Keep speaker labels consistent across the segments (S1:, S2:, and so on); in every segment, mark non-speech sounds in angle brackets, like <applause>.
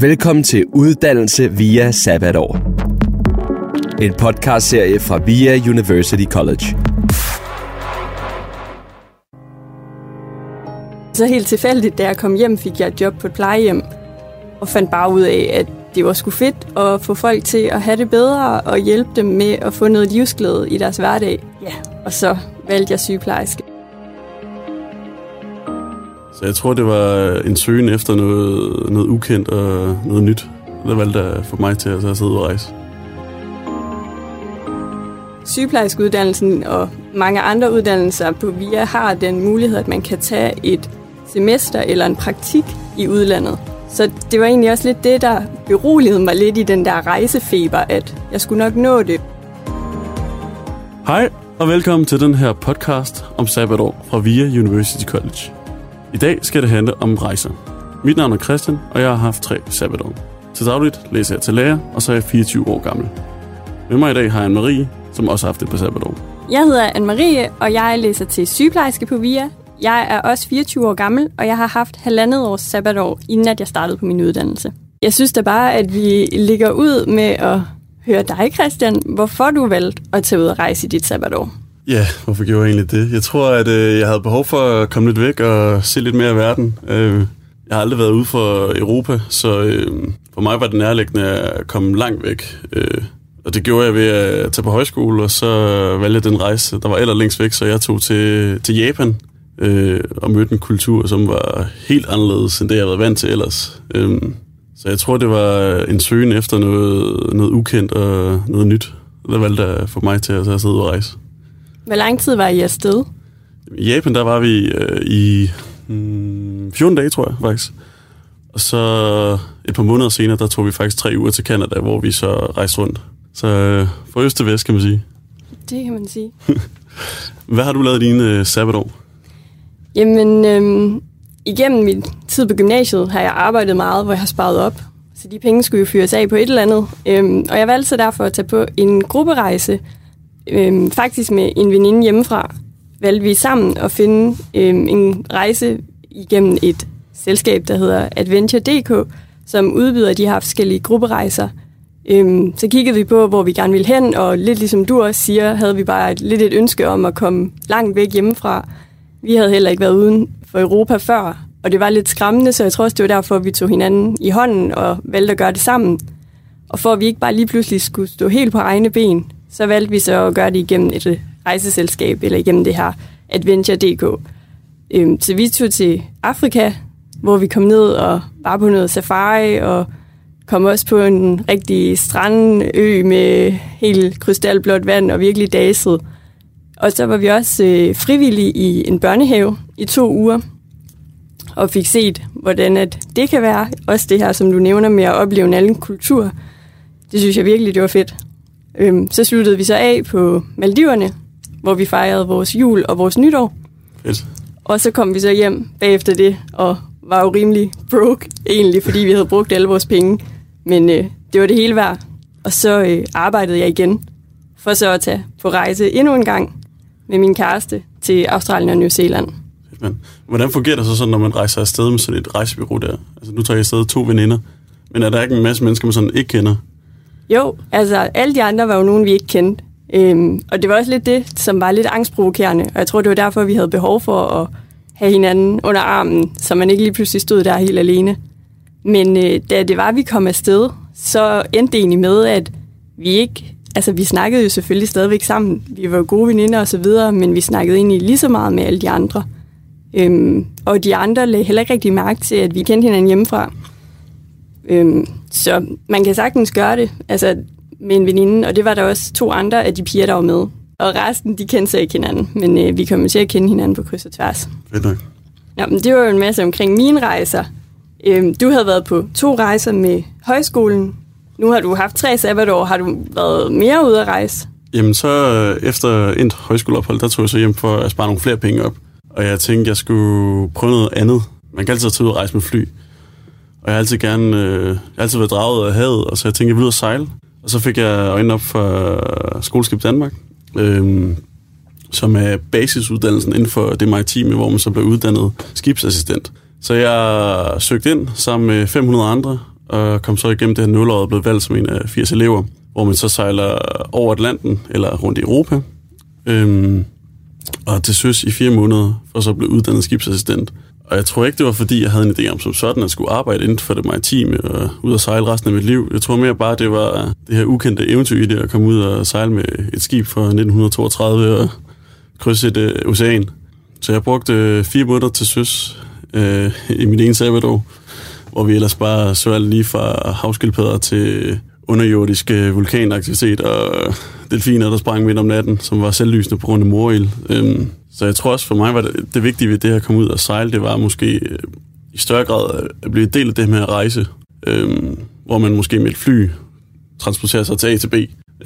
S1: Velkommen til Uddannelse via Sabbatår. En podcastserie fra VIA University College.
S2: Så helt tilfældigt, da jeg kom hjem, fik jeg et job på et plejehjem. Og fandt bare ud af, at det var sgu fedt at få folk til at have det bedre og hjælpe dem med at få noget livsglæde i deres hverdag. Ja, og så valgte jeg sygeplejerske.
S3: Så jeg tror, det var en søgen efter noget, noget ukendt og noget nyt, der valgte at få mig til at sidde og rejse.
S2: Sygeplejerskeuddannelsen og mange andre uddannelser på VIA har den mulighed, at man kan tage et semester eller en praktik i udlandet. Så det var egentlig også lidt det, der beroligede mig lidt i den der rejsefeber, at jeg skulle nok nå det.
S3: Hej og velkommen til den her podcast om sabbatår fra VIA University College. I dag skal det handle om rejser. Mit navn er Christian, og jeg har haft tre sabbatår. Til dagligt læser jeg til lærer, og så er jeg 24 år gammel. Med mig i dag har jeg Marie, som også har haft et par sabbatår.
S2: Jeg hedder Anne-Marie, og jeg læser til sygeplejerske på VIA. Jeg er også 24 år gammel, og jeg har haft halvandet års sabbatår, inden at jeg startede på min uddannelse. Jeg synes da bare, at vi ligger ud med at høre dig, Christian, hvorfor du valgte at tage ud og rejse i dit sabbatår.
S3: Ja, hvorfor gjorde jeg egentlig det? Jeg tror, at øh, jeg havde behov for at komme lidt væk og se lidt mere af verden. Øh, jeg har aldrig været ude for Europa, så øh, for mig var det nærliggende at komme langt væk. Øh, og det gjorde jeg ved at tage på højskole, og så valgte den rejse, der var aller længst væk, så jeg tog til, til Japan øh, og mødte en kultur, som var helt anderledes end det, jeg havde været vant til ellers. Øh, så jeg tror, det var en søgen efter noget, noget ukendt og noget nyt, der valgte for mig til at sidde og rejse.
S2: Hvor lang tid var I afsted?
S3: I Japan, der var vi øh, i mm, 14 dage, tror jeg faktisk. Og så et par måneder senere, der tog vi faktisk tre uger til Canada, hvor vi så rejste rundt. Så øh, fra øst til vest, kan man sige.
S2: Det kan man sige. <laughs>
S3: Hvad har du lavet i dine øh, sabbatår?
S2: Jamen, øhm, igennem min tid på gymnasiet har jeg arbejdet meget, hvor jeg har sparet op. Så de penge skulle jo fyres af på et eller andet. Øhm, og jeg valgte så derfor at tage på en grupperejse, øhm, faktisk med en veninde hjemmefra, valgte vi sammen at finde øhm, en rejse igennem et selskab, der hedder Adventure.dk, som udbyder de her forskellige grupperejser. Øhm, så kiggede vi på, hvor vi gerne ville hen, og lidt ligesom du også siger, havde vi bare et, lidt et ønske om at komme langt væk hjemmefra. Vi havde heller ikke været uden for Europa før, og det var lidt skræmmende, så jeg tror også, det var derfor, vi tog hinanden i hånden og valgte at gøre det sammen. Og for at vi ikke bare lige pludselig skulle stå helt på egne ben, så valgte vi så at gøre det igennem et øh, rejseselskab, eller igennem det her Adventure.dk. Øhm, så vi tog til Afrika, hvor vi kom ned og var på noget safari, og kom også på en rigtig strandø med helt krystalblåt vand og virkelig daset. Og så var vi også øh, frivillige i en børnehave i to uger, og fik set, hvordan at det kan være. Også det her, som du nævner med at opleve en anden kultur. Det synes jeg virkelig, det var fedt. Øhm, så sluttede vi så af på Maldiverne, hvor vi fejrede vores jul og vores nytår.
S3: Fedt.
S2: Og så kom vi så hjem bagefter det, og var jo rimelig broke egentlig, fordi vi havde brugt alle vores penge. Men øh, det var det hele værd. Og så øh, arbejdede jeg igen, for så at tage på rejse endnu en gang med min kæreste til Australien og New Zealand.
S3: Men hvordan fungerer det så sådan, når man rejser afsted med sådan et rejsebyrå der? Altså, nu tager jeg afsted to veninder, men er der ikke en masse mennesker, man sådan ikke kender?
S2: Jo, altså alle de andre var jo nogen, vi ikke kendte. Øhm, og det var også lidt det, som var lidt angstprovokerende. Og jeg tror, det var derfor, vi havde behov for at have hinanden under armen, så man ikke lige pludselig stod der helt alene. Men øh, da det var, vi kom afsted, så endte det egentlig med, at vi ikke... Altså, vi snakkede jo selvfølgelig stadigvæk sammen. Vi var gode veninder og så videre, men vi snakkede egentlig lige så meget med alle de andre. Øhm, og de andre lagde heller ikke rigtig mærke til, at vi kendte hinanden hjemmefra. Øhm, så man kan sagtens gøre det altså, med en veninde, og det var der også to andre af de piger, der var med. Og resten, de kendte sig ikke hinanden, men øh, vi kom til at kende hinanden på kryds og tværs.
S3: Fedt nok.
S2: Ja, men det var jo en masse omkring mine rejser. Øhm, du havde været på to rejser med højskolen. Nu har du haft tre sabbatår. Har du været mere ude at rejse?
S3: Jamen så øh, efter endt højskoleophold, der tog jeg så hjem for at spare nogle flere penge op. Og jeg tænkte, jeg skulle prøve noget andet. Man kan altid tage ud og rejse med fly. Og jeg har altid gerne, øh, jeg har altid været draget af havet, og så jeg tænkte, jeg vil ud og sejle. Og så fik jeg øjnene op for øh, Skoleskib Danmark, øh, som er basisuddannelsen inden for det maritime, hvor man så blev uddannet skibsassistent. Så jeg søgte ind sammen med 500 andre, og kom så igennem det her nulåret og blev valgt som en af 80 elever, hvor man så sejler over Atlanten eller rundt i Europa, øhm, og til søs i fire måneder, for så blev uddannet skibsassistent. Og jeg tror ikke, det var fordi, jeg havde en idé om som sådan, at skulle arbejde inden for det maritime og ud og sejle resten af mit liv. Jeg tror mere bare, det var øh, det her ukendte eventyr i det at komme ud og sejle med et skib fra 1932 og krydse et uh, ocean. Så jeg brugte øh, fire måneder til søs øh, i min ene sabbatår, hvor vi ellers bare så alt lige fra havskildpadder til underjordisk øh, vulkanaktivitet og delfiner, der sprang midt om natten, som var selvlysende på grund af morild. Øhm, så jeg tror også for mig var det, det vigtige ved det at komme ud og sejle, det var måske øh, i større grad at blive del af det med at rejse, øh, hvor man måske med et fly transporterer sig til A til B,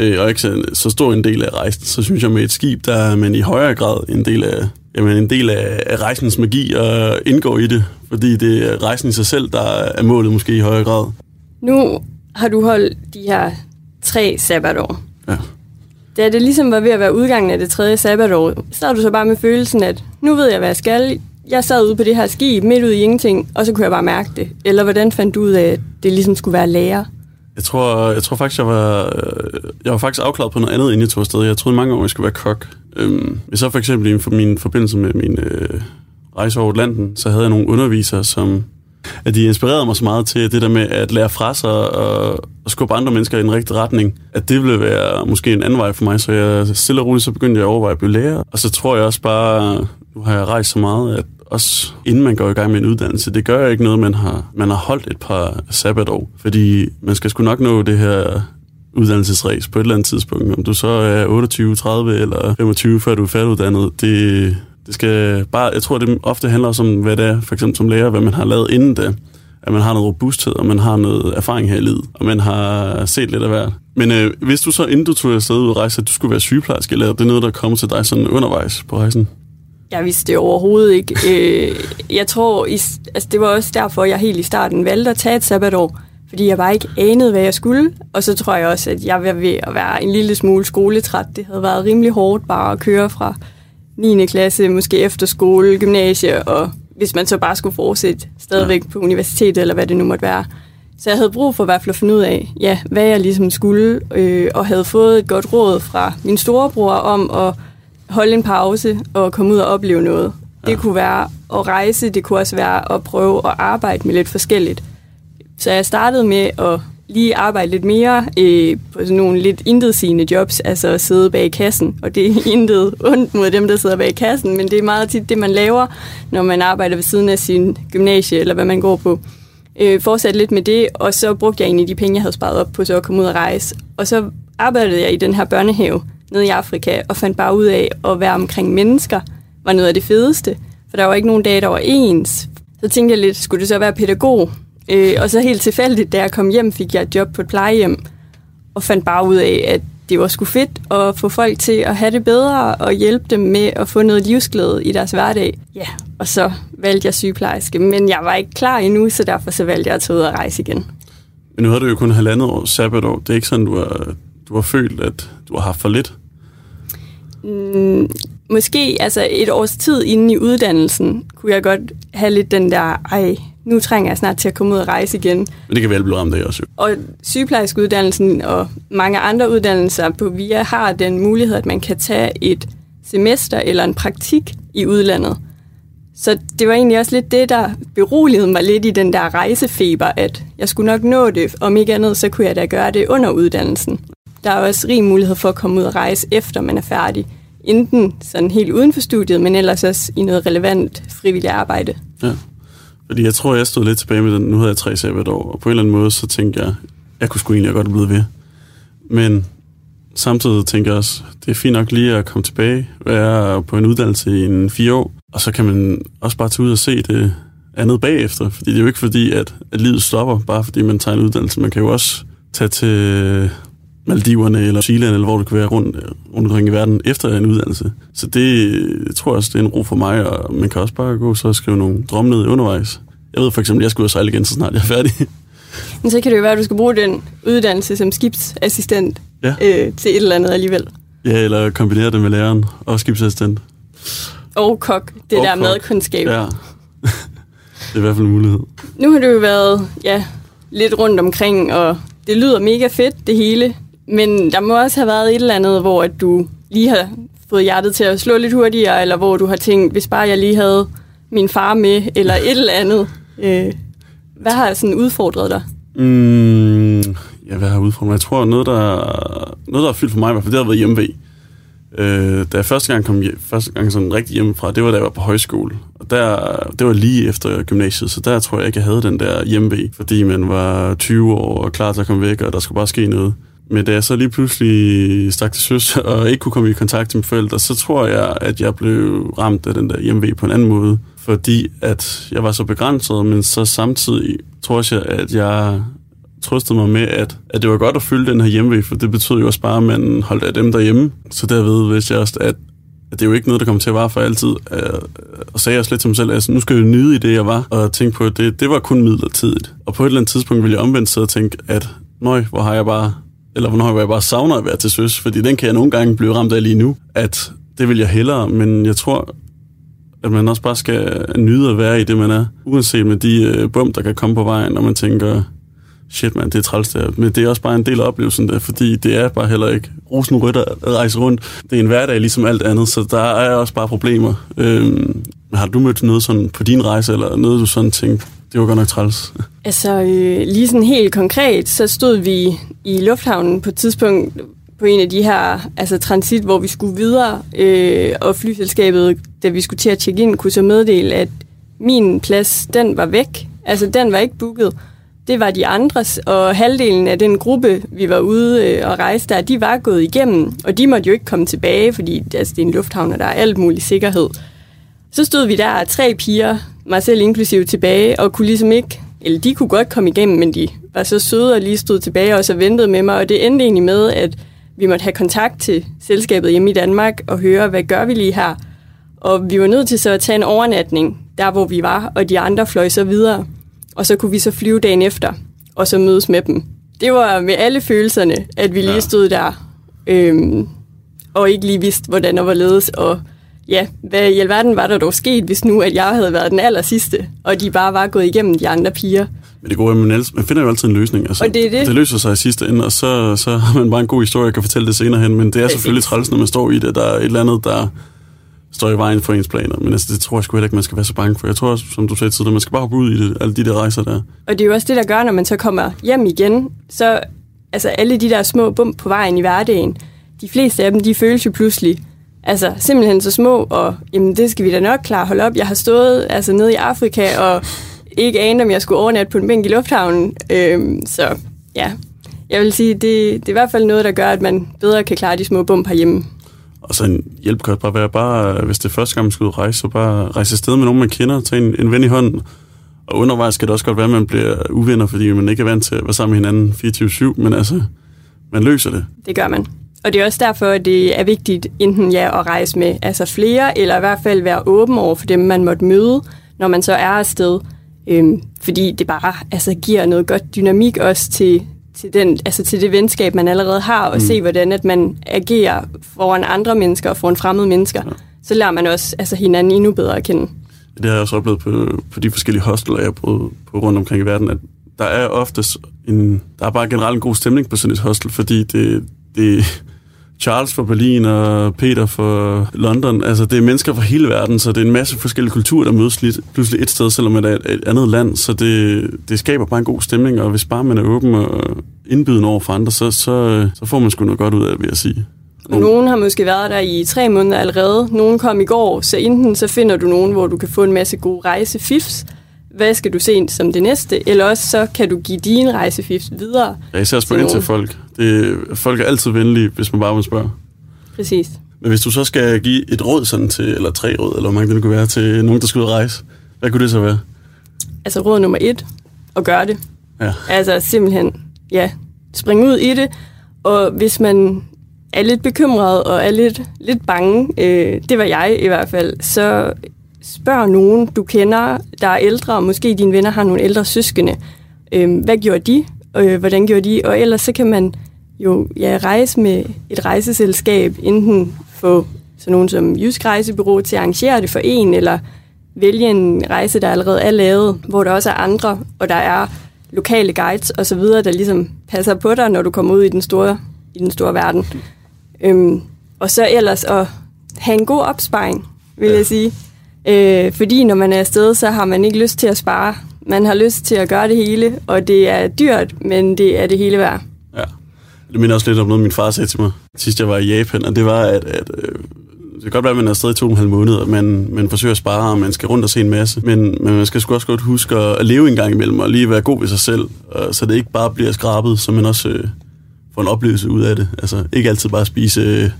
S3: øh, og ikke så, så stor en del af rejsen. Så synes jeg med et skib, der er man i højere grad en del af, jamen en del af, af rejsens magi og indgår i det, fordi det er rejsen i sig selv, der er målet måske i højere grad.
S2: Nu har du holdt de her tre sabbatår. Da det ligesom var ved at være udgangen af det tredje sabbatår, så du så bare med følelsen, at nu ved jeg, hvad jeg skal. Jeg sad ude på det her skib midt ude i ingenting, og så kunne jeg bare mærke det. Eller hvordan fandt du ud af, at det ligesom skulle være lærer?
S3: Jeg tror, jeg tror faktisk, jeg var, øh, jeg var faktisk afklaret på noget andet, inden jeg tog afsted. Jeg troede mange år, jeg skulle være kok. Øhm, så for eksempel i min forbindelse med min øh, rejse over Atlanten, så havde jeg nogle undervisere, som at de inspirerede mig så meget til det der med at lære fra sig og, og skubbe andre mennesker i den rigtige retning, at det ville være måske en anden vej for mig, så jeg stille og roligt så begyndte jeg at overveje at blive lærer. Og så tror jeg også bare, nu har jeg rejst så meget, at også inden man går i gang med en uddannelse, det gør ikke noget, man har, man har holdt et par sabbatår, fordi man skal sgu nok nå det her uddannelsesræs på et eller andet tidspunkt. Om du så er 28, 30 eller 25, før du er færdiguddannet, det, det skal bare, jeg tror, det ofte handler om, hvad det er, for eksempel som lærer, hvad man har lavet inden det. At man har noget robusthed, og man har noget erfaring her i livet, og man har set lidt af hvert. Men øh, hvis du så, inden du tog afsted ud og rejse, at du skulle være sygeplejerske, eller er det noget, der kommer til dig sådan undervejs på rejsen?
S2: Jeg vidste det overhovedet ikke. Øh, jeg tror, altså det var også derfor, jeg helt i starten valgte at tage et sabbatår, fordi jeg bare ikke anede, hvad jeg skulle. Og så tror jeg også, at jeg var ved at være en lille smule skoletræt. Det havde været rimelig hårdt bare at køre fra 9. klasse, måske efterskole, gymnasie, og hvis man så bare skulle fortsætte stadigvæk ja. på universitetet, eller hvad det nu måtte være. Så jeg havde brug for i hvert fald at finde ud af, ja, hvad jeg ligesom skulle, øh, og havde fået et godt råd fra min storebror om at holde en pause og komme ud og opleve noget. Ja. Det kunne være at rejse, det kunne også være at prøve at arbejde med lidt forskelligt. Så jeg startede med at lige arbejde lidt mere øh, på sådan nogle lidt intetsigende jobs, altså at sidde bag kassen. Og det er <laughs> intet ondt mod dem, der sidder bag kassen, men det er meget tit det, man laver, når man arbejder ved siden af sin gymnasie, eller hvad man går på. Øh, fortsatte lidt med det, og så brugte jeg egentlig de penge, jeg havde sparet op på, så at komme ud og rejse. Og så arbejdede jeg i den her børnehave nede i Afrika, og fandt bare ud af at være omkring mennesker, var noget af det fedeste. For der var ikke nogen dage, der var ens. Så tænkte jeg lidt, skulle det så være pædagog? Øh, og så helt tilfældigt, da jeg kom hjem, fik jeg et job på et plejehjem, og fandt bare ud af, at det var sgu fedt at få folk til at have det bedre og hjælpe dem med at få noget livsglæde i deres hverdag. Ja, og så valgte jeg sygeplejerske, men jeg var ikke klar endnu, så derfor så valgte jeg at tage ud og rejse igen.
S3: Men nu har du jo kun halvandet år sabbatår. Det er ikke sådan, du har, du har følt, at du har haft for lidt?
S2: Mm, måske altså et års tid inden i uddannelsen, kunne jeg godt have lidt den der, ej, nu trænger jeg snart til at komme ud og rejse igen.
S3: Men det kan vel blive ramt af også.
S2: Og sygeplejerskeuddannelsen og mange andre uddannelser på VIA har den mulighed, at man kan tage et semester eller en praktik i udlandet. Så det var egentlig også lidt det, der beroligede mig lidt i den der rejsefeber, at jeg skulle nok nå det. Om ikke andet, så kunne jeg da gøre det under uddannelsen. Der er også rig mulighed for at komme ud og rejse, efter man er færdig. Enten sådan helt uden for studiet, men ellers også i noget relevant frivilligt arbejde.
S3: Ja. Fordi jeg tror, jeg stod lidt tilbage med den, nu havde jeg tre sabbatår, og på en eller anden måde, så tænkte jeg, jeg kunne sgu egentlig godt blive ved. Men samtidig tænker jeg også, det er fint nok lige at komme tilbage, være på en uddannelse i en fire år, og så kan man også bare tage ud og se det andet bagefter. Fordi det er jo ikke fordi, at, at livet stopper, bare fordi man tager en uddannelse. Man kan jo også tage til Maldiverne eller Chile, eller hvor du kan være rundt, rundt omkring i verden efter en uddannelse. Så det jeg tror jeg også, det er en ro for mig, og man kan også bare gå så og skrive nogle drømme ned undervejs. Jeg ved for eksempel, at jeg skal ud og sejle igen, så snart jeg er færdig. <laughs>
S2: Men så kan det jo være, at du skal bruge den uddannelse som skibsassistent ja. øh, til et eller andet alligevel.
S3: Ja, eller kombinere det med læreren og skibsassistent.
S2: Og kok, det og der kok. madkundskab.
S3: Ja, <laughs> det er i hvert fald en mulighed.
S2: Nu har du jo været ja, lidt rundt omkring, og det lyder mega fedt, det hele. Men der må også have været et eller andet, hvor at du lige har fået hjertet til at slå lidt hurtigere, eller hvor du har tænkt, hvis bare jeg lige havde min far med, eller et eller andet. Øh, hvad har sådan udfordret dig?
S3: Mm, ja, hvad har udfordret mig? Jeg tror, noget, der, noget, der er fyldt for mig, i hvert fald, det har været hjemme Øh, da jeg første gang kom hjem, første gang sådan rigtig hjemmefra, det var da jeg var på højskole. Og der, det var lige efter gymnasiet, så der tror jeg ikke, jeg havde den der hjemme fordi man var 20 år og klar til at komme væk, og der skulle bare ske noget. Men da jeg så lige pludselig stak til søs <laughs> og ikke kunne komme i kontakt med forældre, så tror jeg, at jeg blev ramt af den der hjemme på en anden måde. Fordi at jeg var så begrænset, men så samtidig tror jeg, at jeg trøstede mig med, at, at det var godt at følge den her hjemve, for det betød jo også bare, at man holdt af dem derhjemme. Så derved vidste jeg også, at, at det er jo ikke noget, der kommer til at vare for altid. Øh, og sagde også lidt til mig selv, at altså, nu skal jeg nyde i det, jeg var, og tænke på, at det, det var kun midlertidigt. Og på et eller andet tidspunkt ville jeg omvendt sidde og tænke, at nøj, hvor har jeg bare, eller hvornår jeg bare savner at være til søs, fordi den kan jeg nogle gange blive ramt af lige nu, at det vil jeg hellere, men jeg tror, at man også bare skal nyde at være i det, man er, uanset med de øh, bum, der kan komme på vejen, når man tænker, shit man, det er træls der. Men det er også bare en del af oplevelsen der, fordi det er bare heller ikke rosenrødt at rejse rundt. Det er en hverdag ligesom alt andet, så der er også bare problemer. Øhm, har du mødt noget sådan på din rejse, eller noget du sådan tænkte, det var godt nok træls?
S2: Altså, øh, lige sådan helt konkret, så stod vi i lufthavnen på et tidspunkt på en af de her altså transit, hvor vi skulle videre, øh, og flyselskabet, da vi skulle til at tjekke ind, kunne så meddele, at min plads, den var væk. Altså, den var ikke booket det var de andres, og halvdelen af den gruppe, vi var ude øh, og rejse der, de var gået igennem, og de måtte jo ikke komme tilbage, fordi altså, det er en lufthavn, og der er alt mulig sikkerhed. Så stod vi der, tre piger, mig selv inklusive tilbage, og kunne ligesom ikke, eller de kunne godt komme igennem, men de var så søde og lige stod tilbage og så ventede med mig, og det endte egentlig med, at vi måtte have kontakt til selskabet hjemme i Danmark og høre, hvad gør vi lige her? Og vi var nødt til så at tage en overnatning, der hvor vi var, og de andre fløj så videre og så kunne vi så flyve dagen efter, og så mødes med dem. Det var med alle følelserne, at vi lige ja. stod der, øhm, og ikke lige vidste, hvordan der var ledes, og ja, hvad i alverden var der dog sket, hvis nu, at jeg havde været den aller sidste, og de bare var gået igennem de andre piger.
S3: Men det gode er, man, man finder jo altid en løsning. Altså,
S2: og det, er det.
S3: det løser sig i sidste ende, og så, så har man bare en god historie, og kan fortælle det senere hen. Men det er selvfølgelig træls, når man står i det. Der er et eller andet, der står i vejen for ens planer. Men altså, det tror jeg sgu heller ikke, man skal være så bange for. Jeg tror også, som du sagde tidligere, man skal bare hoppe ud i det, alle de der rejser der.
S2: Og det er jo også det, der gør, når man så kommer hjem igen, så altså alle de der små bump på vejen i hverdagen, de fleste af dem, de føles jo pludselig altså simpelthen så små, og jamen, det skal vi da nok klare holde op. Jeg har stået altså nede i Afrika, og ikke anede, om jeg skulle overnatte på en bænk i lufthavnen. Øhm, så ja, jeg vil sige, det, det er i hvert fald noget, der gør, at man bedre kan klare de små bump herhjemme.
S3: Og så en hjælp kan bare være, bare, hvis det er første gang, man skal ud og rejse, så bare rejse afsted med nogen, man kender, tage en, en ven i hånden. Og undervejs skal det også godt være, at man bliver uvenner, fordi man ikke er vant til at være sammen med hinanden 24-7, men altså, man løser det.
S2: Det gør man. Og det er også derfor, at det er vigtigt enten ja at rejse med altså flere, eller i hvert fald være åben over for dem, man måtte møde, når man så er afsted. Øhm, fordi det bare altså, giver noget godt dynamik også til, til, den, altså til det venskab, man allerede har, og mm. se, hvordan at man agerer foran andre mennesker og foran fremmede mennesker. Ja. Så lærer man også altså, hinanden endnu bedre at kende.
S3: Det har jeg også oplevet på, på de forskellige hosteler, jeg har boet på rundt omkring i verden, at der er oftest en, der er bare generelt en god stemning på sådan et hostel, fordi det, det, Charles fra Berlin og Peter fra London. Altså, det er mennesker fra hele verden, så det er en masse forskellige kulturer, der mødes lidt, pludselig et sted, selvom det er et andet land. Så det, det skaber bare en god stemning, og hvis bare man er åben og indbydende over for andre, så, så, så får man sgu noget godt ud af det, vil jeg sige.
S2: Nogen har måske været der i tre måneder allerede. Nogen kom i går, så enten så finder du nogen, hvor du kan få en masse gode rejsefifs, hvad skal du se som det næste, eller også så kan du give din rejsefifs videre.
S3: Ja, især spørge ind til folk. Det, folk er altid venlige, hvis man bare vil spørge.
S2: Præcis.
S3: Men hvis du så skal give et råd sådan til, eller tre råd, eller hvor mange det kunne være, til nogen, der skal ud og rejse, hvad kunne det så være?
S2: Altså råd nummer et, at gøre det.
S3: Ja.
S2: Altså simpelthen, ja, springe ud i det, og hvis man er lidt bekymret og er lidt, lidt bange, øh, det var jeg i hvert fald, så spørg nogen, du kender, der er ældre, og måske dine venner har nogle ældre søskende. Øh, hvad gjorde de? Øh, hvordan gjorde de? Og ellers så kan man jo ja, rejse med et rejseselskab, enten få sådan nogen som Jysk Rejsebureau til at arrangere det for en, eller vælge en rejse, der allerede er lavet, hvor der også er andre, og der er lokale guides og så videre, der ligesom passer på dig, når du kommer ud i den store, i den store verden. Øhm, og så ellers at have en god opsparing, vil ja. jeg sige. Øh, fordi når man er afsted, så har man ikke lyst til at spare. Man har lyst til at gøre det hele, og det er dyrt, men det er det hele værd.
S3: Det minder også lidt om noget, min far sagde til mig, sidst jeg var i Japan, og det var, at, at øh, det kan godt være, at man er afsted i to og en halv måneder, men man forsøger at spare, og man skal rundt og se en masse. Men, men man skal sgu også godt huske at leve en gang imellem, og lige være god ved sig selv, og, så det ikke bare bliver skrabet, så man også øh, får en oplevelse ud af det. Altså ikke altid bare spise øh,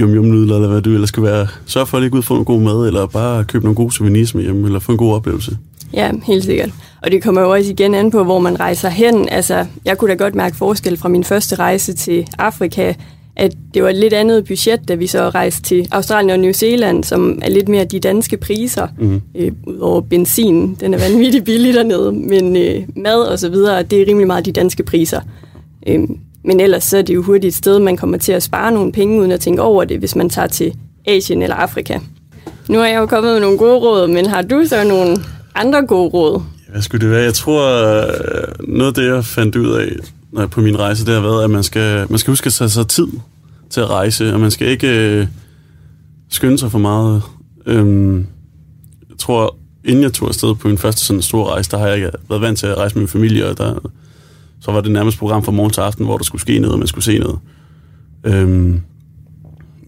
S3: yum yum nudler, eller hvad du ellers skal være. Sørg for at lige ud og få en god mad, eller bare købe nogle gode souvenirs med hjem, eller få en god oplevelse.
S2: Ja, helt sikkert. Og det kommer jo også igen an på, hvor man rejser hen. Altså, jeg kunne da godt mærke forskel fra min første rejse til Afrika, at det var et lidt andet budget, da vi så rejste til Australien og New Zealand, som er lidt mere de danske priser, mm. øh, udover benzin, den er vanvittigt billig dernede, men øh, mad og så videre, det er rimelig meget de danske priser. Øh, men ellers så er det jo hurtigt et sted, man kommer til at spare nogle penge, uden at tænke over det, hvis man tager til Asien eller Afrika. Nu er jeg jo kommet med nogle gode råd, men har du så nogle andre gode råd?
S3: Hvad skulle det være? Jeg tror, øh, noget af det, jeg fandt ud af når jeg på min rejse, det har været, at man skal, man skal huske at tage sig tid til at rejse, og man skal ikke øh, skynde sig for meget. Øhm, jeg tror, inden jeg tog afsted på min første sådan store rejse, der har jeg ikke været vant til at rejse med min familie, og der, så var det nærmest program fra morgen til aften, hvor der skulle ske noget, og man skulle se noget. Øhm,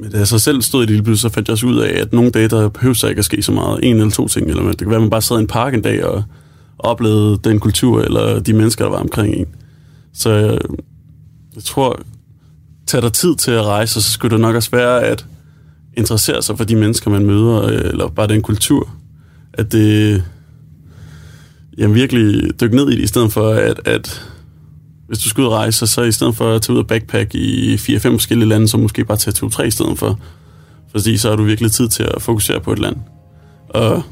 S3: men da jeg så selv stod i det lille så fandt jeg også ud af, at nogle dage, der behøver sig ikke at ske så meget. En eller to ting. Eller det kan være, at man bare sad i en park en dag og oplevede den kultur, eller de mennesker, der var omkring en. Så jeg, jeg tror, tag dig tid til at rejse, så skulle det nok også være at interessere sig for de mennesker, man møder, øh, eller bare den kultur. At det jamen virkelig dykke ned i det, i stedet for at, at hvis du skal ud og rejse, så i stedet for at tage ud og backpack i 4-5 forskellige lande, så måske bare tage 2-3 i stedet for. Fordi så har du virkelig tid til at fokusere på et land. Og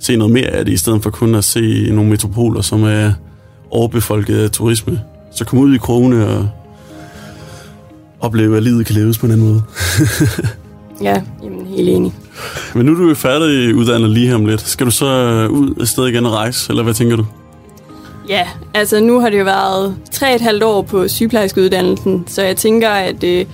S3: se noget mere af det, i stedet for kun at se nogle metropoler, som er overbefolket af turisme. Så kom ud i krogene og opleve, at livet kan leves på en anden måde. <laughs>
S2: ja, jamen helt enig.
S3: Men nu er du jo færdig uddannet lige her om lidt. Skal du så ud et sted igen og rejse, eller hvad tænker du?
S2: Ja, altså nu har det jo været tre et halvt år på sygeplejerskeuddannelsen, så jeg tænker, at øh,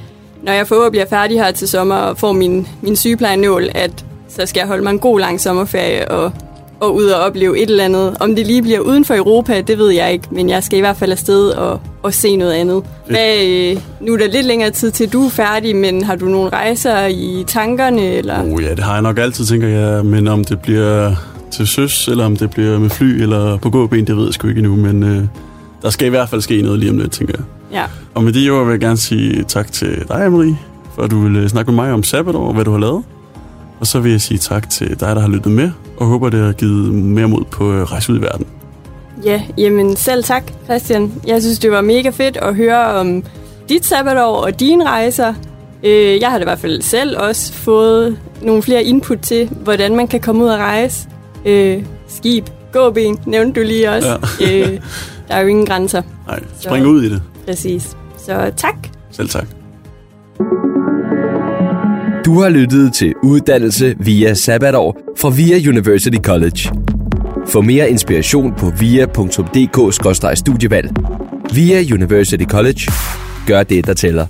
S2: når jeg forhåbentlig er færdig her til sommer og får min, min sygeplejenål, at så skal jeg holde mig en god lang sommerferie og, og ud og opleve et eller andet. Om det lige bliver uden for Europa, det ved jeg ikke, men jeg skal i hvert fald afsted og, og se noget andet. Hvad, øh, nu er der lidt længere tid til, du er færdig, men har du nogle rejser i tankerne? Eller?
S3: Oh, ja, det har jeg nok altid, tænker jeg. Men om det bliver til søs, eller om det bliver med fly eller på gåben, det ved jeg sgu ikke endnu. Men øh, der skal i hvert fald ske noget lige om lidt, tænker jeg.
S2: Ja.
S3: Og med de ord vil jeg gerne sige tak til dig, Marie, for at du vil snakke med mig om sabbatår og hvad du har lavet. Og så vil jeg sige tak til dig, der har lyttet med, og håber, det har givet mere mod på øh, rejse ud i verden.
S2: Ja, jamen selv tak, Christian. Jeg synes, det var mega fedt at høre om dit sabbatår og dine rejser. Øh, jeg har det i hvert fald selv også fået nogle flere input til, hvordan man kan komme ud og rejse. Øh, skib, gåben, nævnte du lige også. Ja. øh, der er jo ingen grænser.
S3: Nej, spring så, ud i det.
S2: Præcis. Så tak.
S3: Selv tak.
S1: Du har lyttet til Uddannelse via Sabbatår fra VIA University College. Få mere inspiration på via.dk-studievalg. VIA University College. Gør det, der tæller.